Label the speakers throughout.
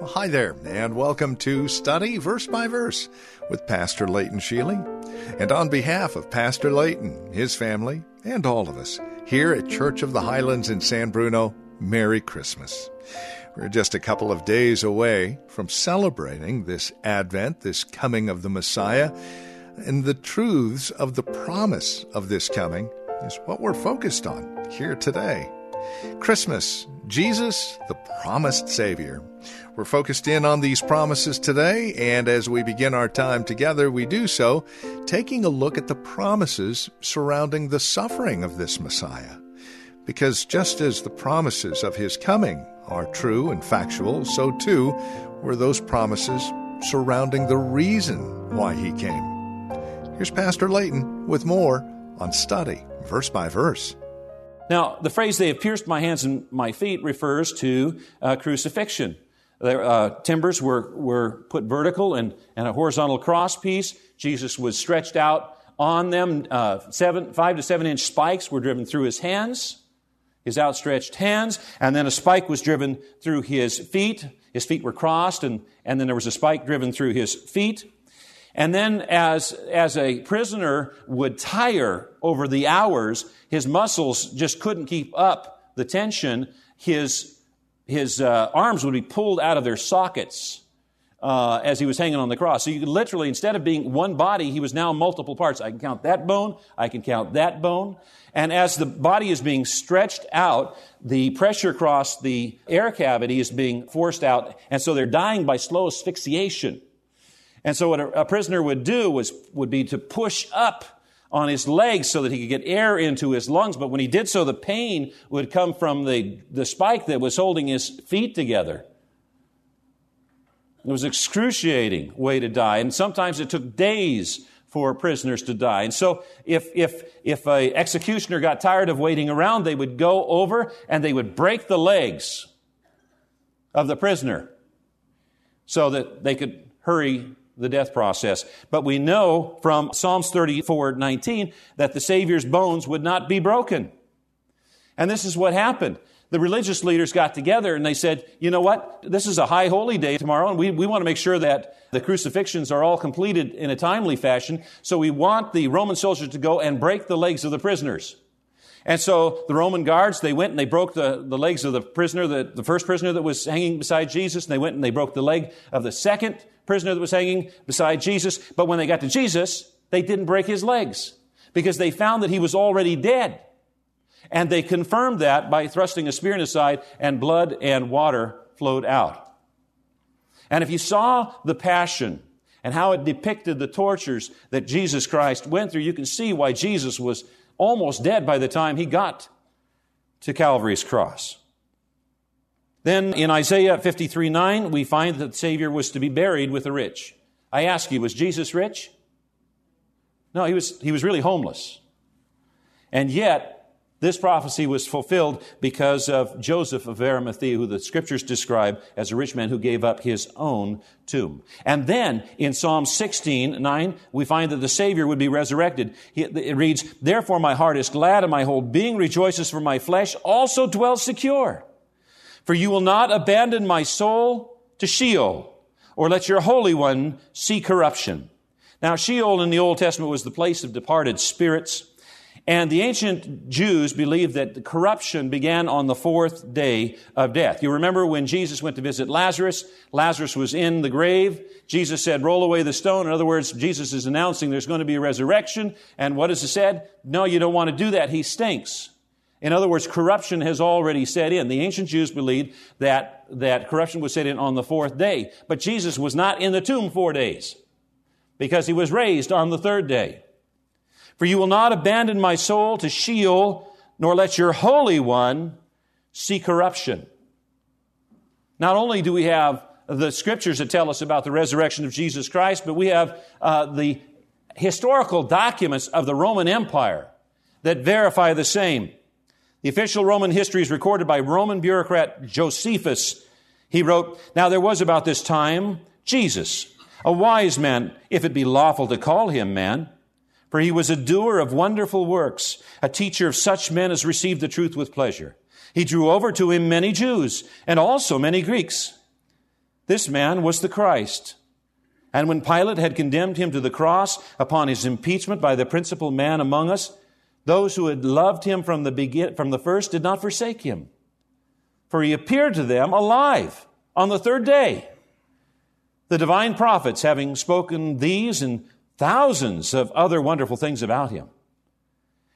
Speaker 1: Well, hi there, and welcome to Study Verse by Verse with Pastor Leighton Sheely. And on behalf of Pastor Leighton, his family, and all of us here at Church of the Highlands in San Bruno, Merry Christmas. We're just a couple of days away from celebrating this Advent, this coming of the Messiah, and the truths of the promise of this coming is what we're focused on here today. Christmas, Jesus, the promised Savior. We're focused in on these promises today, and as we begin our time together, we do so taking a look at the promises surrounding the suffering of this Messiah. Because just as the promises of his coming are true and factual, so too were those promises surrounding the reason why he came. Here's Pastor Leighton with more on study, verse by verse.
Speaker 2: Now, the phrase, they have pierced my hands and my feet, refers to uh, crucifixion. The uh, timbers were, were put vertical and, and a horizontal cross piece. Jesus was stretched out on them. Uh, seven, five to seven inch spikes were driven through his hands, his outstretched hands, and then a spike was driven through his feet. His feet were crossed, and, and then there was a spike driven through his feet. And then as, as a prisoner would tire over the hours, his muscles just couldn't keep up the tension. His, his uh, arms would be pulled out of their sockets uh, as he was hanging on the cross. So you could literally, instead of being one body, he was now multiple parts. I can count that bone, I can count that bone. And as the body is being stretched out, the pressure across the air cavity is being forced out, and so they're dying by slow asphyxiation. And so what a, a prisoner would do was, would be to push up on his legs so that he could get air into his lungs. But when he did so, the pain would come from the, the spike that was holding his feet together. It was excruciating way to die. And sometimes it took days for prisoners to die. And so if, if, if a executioner got tired of waiting around, they would go over and they would break the legs of the prisoner so that they could hurry the death process. But we know from Psalms 34 19 that the Savior's bones would not be broken. And this is what happened. The religious leaders got together and they said, you know what? This is a high holy day tomorrow, and we, we want to make sure that the crucifixions are all completed in a timely fashion. So we want the Roman soldiers to go and break the legs of the prisoners. And so the Roman guards, they went and they broke the, the legs of the prisoner, the, the first prisoner that was hanging beside Jesus, and they went and they broke the leg of the second prisoner that was hanging beside Jesus. But when they got to Jesus, they didn't break his legs because they found that he was already dead. And they confirmed that by thrusting a spear in his side, and blood and water flowed out. And if you saw the passion and how it depicted the tortures that Jesus Christ went through, you can see why Jesus was almost dead by the time he got to Calvary's cross. Then in Isaiah 53 9, we find that the Savior was to be buried with the rich. I ask you, was Jesus rich? No, he was, he was really homeless. And yet, this prophecy was fulfilled because of Joseph of Arimathea, who the scriptures describe as a rich man who gave up his own tomb. And then in Psalm 16, 9, we find that the Savior would be resurrected. It reads, Therefore my heart is glad and my whole being rejoices for my flesh also dwells secure. For you will not abandon my soul to Sheol, or let your Holy One see corruption. Now, Sheol in the Old Testament was the place of departed spirits. And the ancient Jews believed that corruption began on the fourth day of death. You remember when Jesus went to visit Lazarus? Lazarus was in the grave. Jesus said, roll away the stone. In other words, Jesus is announcing there's going to be a resurrection. And what is it said? No, you don't want to do that. He stinks. In other words, corruption has already set in. The ancient Jews believed that, that corruption was set in on the fourth day. But Jesus was not in the tomb four days because he was raised on the third day. For you will not abandon my soul to Sheol, nor let your Holy One see corruption. Not only do we have the scriptures that tell us about the resurrection of Jesus Christ, but we have uh, the historical documents of the Roman Empire that verify the same. The official Roman history is recorded by Roman bureaucrat Josephus. He wrote, Now there was about this time Jesus, a wise man, if it be lawful to call him man, for he was a doer of wonderful works, a teacher of such men as received the truth with pleasure. He drew over to him many Jews and also many Greeks. This man was the Christ. And when Pilate had condemned him to the cross upon his impeachment by the principal man among us, those who had loved him from the, begin, from the first did not forsake him. For he appeared to them alive on the third day. The divine prophets having spoken these and thousands of other wonderful things about him.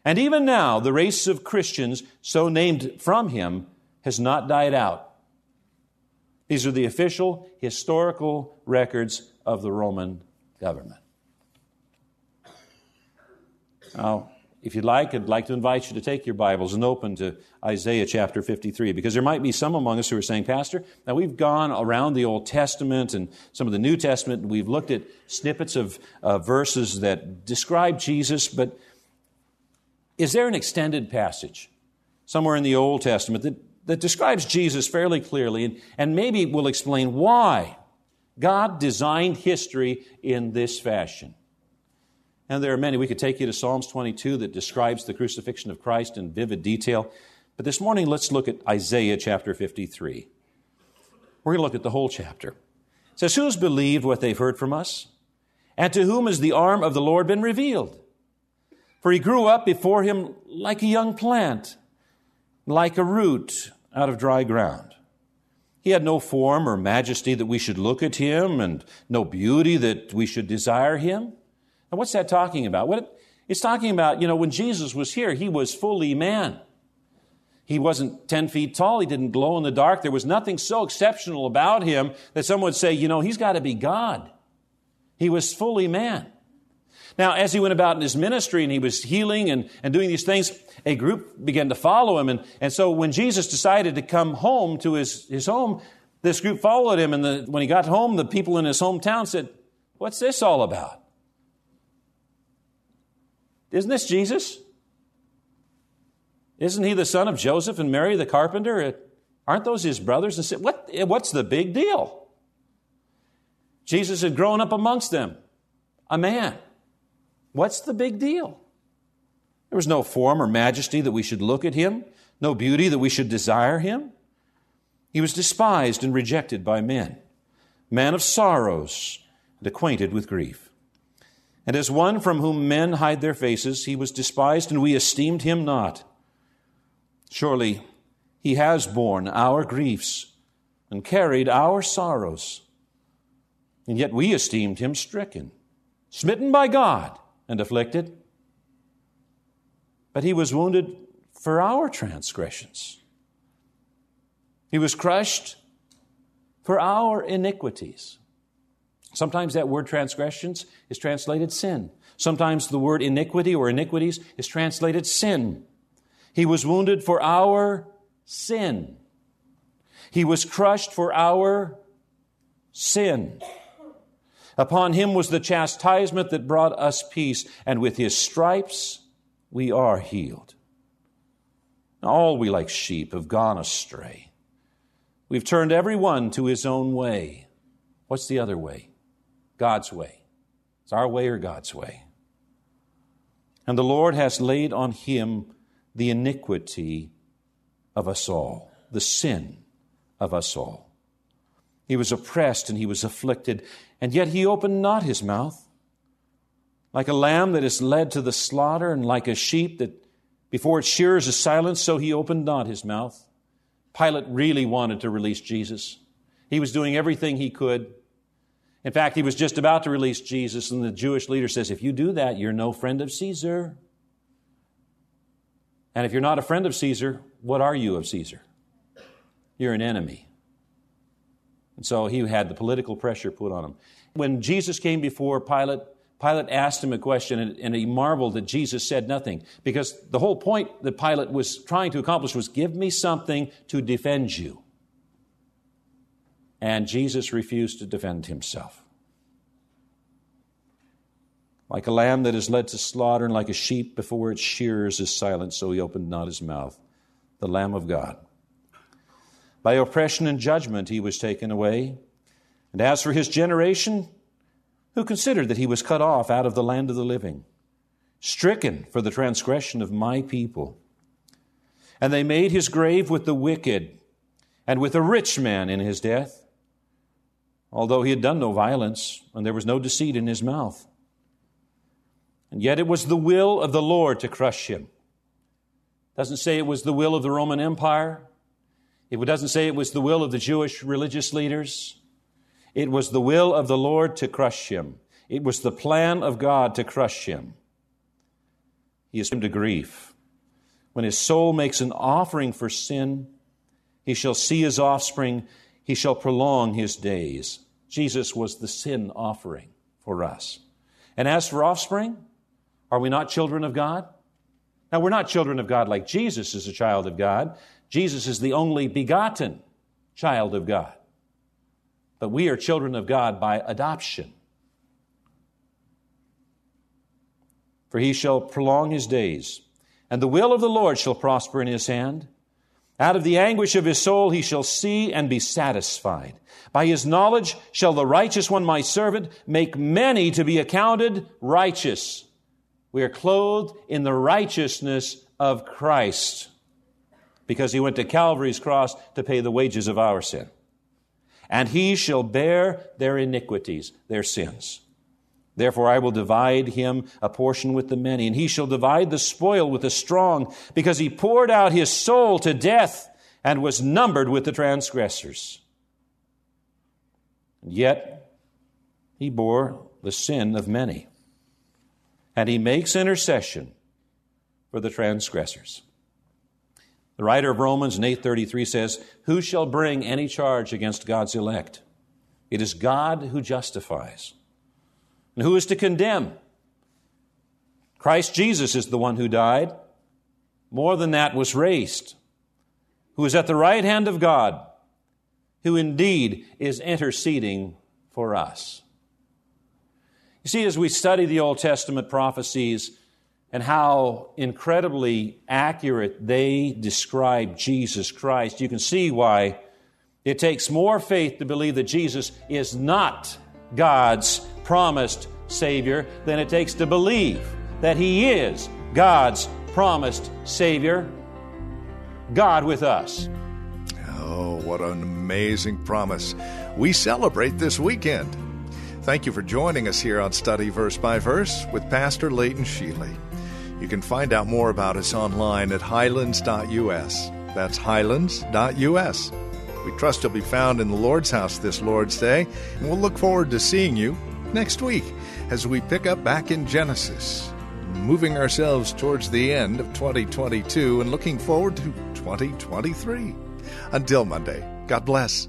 Speaker 2: And even now, the race of Christians, so named from him, has not died out. These are the official historical records of the Roman government. Now, if you'd like, I'd like to invite you to take your Bibles and open to Isaiah chapter 53, because there might be some among us who are saying, Pastor, now we've gone around the Old Testament and some of the New Testament, and we've looked at snippets of uh, verses that describe Jesus, but is there an extended passage somewhere in the Old Testament that, that describes Jesus fairly clearly and, and maybe will explain why God designed history in this fashion? And there are many. We could take you to Psalms 22 that describes the crucifixion of Christ in vivid detail. But this morning, let's look at Isaiah chapter 53. We're going to look at the whole chapter. It says, Who has believed what they've heard from us? And to whom has the arm of the Lord been revealed? For he grew up before him like a young plant, like a root out of dry ground. He had no form or majesty that we should look at him, and no beauty that we should desire him. And what's that talking about? What it's talking about, you know, when Jesus was here, he was fully man. He wasn't 10 feet tall. He didn't glow in the dark. There was nothing so exceptional about him that someone would say, you know, he's got to be God. He was fully man. Now, as he went about in his ministry and he was healing and, and doing these things, a group began to follow him. And, and so when Jesus decided to come home to his, his home, this group followed him. And the, when he got home, the people in his hometown said, What's this all about? Isn't this Jesus? Isn't he the son of Joseph and Mary the carpenter? Aren't those his brothers? And what, what's the big deal? Jesus had grown up amongst them, a man. What's the big deal? There was no form or majesty that we should look at him, no beauty that we should desire him. He was despised and rejected by men, man of sorrows and acquainted with grief. And as one from whom men hide their faces, he was despised, and we esteemed him not. Surely he has borne our griefs and carried our sorrows. And yet we esteemed him stricken, smitten by God, and afflicted. But he was wounded for our transgressions, he was crushed for our iniquities. Sometimes that word transgressions is translated sin. Sometimes the word iniquity or iniquities is translated sin. He was wounded for our sin. He was crushed for our sin. Upon him was the chastisement that brought us peace, and with his stripes we are healed. All we like sheep have gone astray. We've turned every one to his own way. What's the other way? God's way. It's our way or God's way. And the Lord has laid on him the iniquity of us all, the sin of us all. He was oppressed and he was afflicted, and yet he opened not his mouth. Like a lamb that is led to the slaughter, and like a sheep that before its shearers is silent, so he opened not his mouth. Pilate really wanted to release Jesus. He was doing everything he could. In fact, he was just about to release Jesus, and the Jewish leader says, If you do that, you're no friend of Caesar. And if you're not a friend of Caesar, what are you of Caesar? You're an enemy. And so he had the political pressure put on him. When Jesus came before Pilate, Pilate asked him a question, and, he marveled that Jesus said nothing. Because the whole point that Pilate was trying to accomplish was give me something to defend you. And Jesus refused to defend himself. Like a lamb that is led to slaughter, and like a sheep before its shearers is silent, so he opened not his mouth. The Lamb of God. By oppression and judgment he was taken away. And as for his generation, who considered that he was cut off out of the land of the living, stricken for the transgression of my people. And they made his grave with the wicked and with a rich man in his death, although he had done no violence and there was no deceit in his mouth. And yet it was the will of the Lord to crush him. It doesn't say it was the will of the Roman Empire. It doesn't say it was the will of the Jewish religious leaders. It was the will of the Lord to crush him. It was the plan of God to crush him. He is to grief. When his soul makes an offering for sin, he shall see his offspring, he shall prolong his days. Jesus was the sin offering for us. And as for offspring, are we not children of God? Now, we're not children of God like Jesus is a child of God. Jesus is the only begotten child of God but we are children of God by adoption. For he shall prolong his days, and the will of the Lord shall prosper in his hand. Out of the anguish of his soul he shall see and be satisfied. By his knowledge shall the righteous one, my servant, make many to be accounted righteous. We are clothed in the righteousness of Christ because he went to Calvary's cross to pay the wages of our sin and he shall bear their iniquities, their sins. Therefore, I will divide him a portion with the many, and he shall divide the spoil with the strong, because he poured out his soul to death and was numbered with the transgressors. And yet, he bore the sin of many, and he makes intercession for the transgressors. The writer of Romans in 8:33 says, "Who shall bring any charge against God's elect? It is God who justifies. And who is to condemn? Christ Jesus is the one who died. More than that was raised, who is at the right hand of God, who indeed is interceding for us." You see, as we study the Old Testament prophecies, and how incredibly accurate they describe Jesus Christ, you can see why it takes more faith to believe that Jesus is not God's promised Savior than it takes to believe that He is God's promised Savior, God with us.
Speaker 1: Oh, what an amazing promise. We celebrate this weekend. Thank you for joining us here on Study Verse by Verse with Pastor Leighton Sheely. You can find out more about us online at highlands.us. That's highlands.us. We trust you'll be found in the Lord's house this Lord's Day, and we'll look forward to seeing you next week as we pick up back in Genesis, moving ourselves towards the end of 2022 and looking forward to 2023. Until Monday, God bless.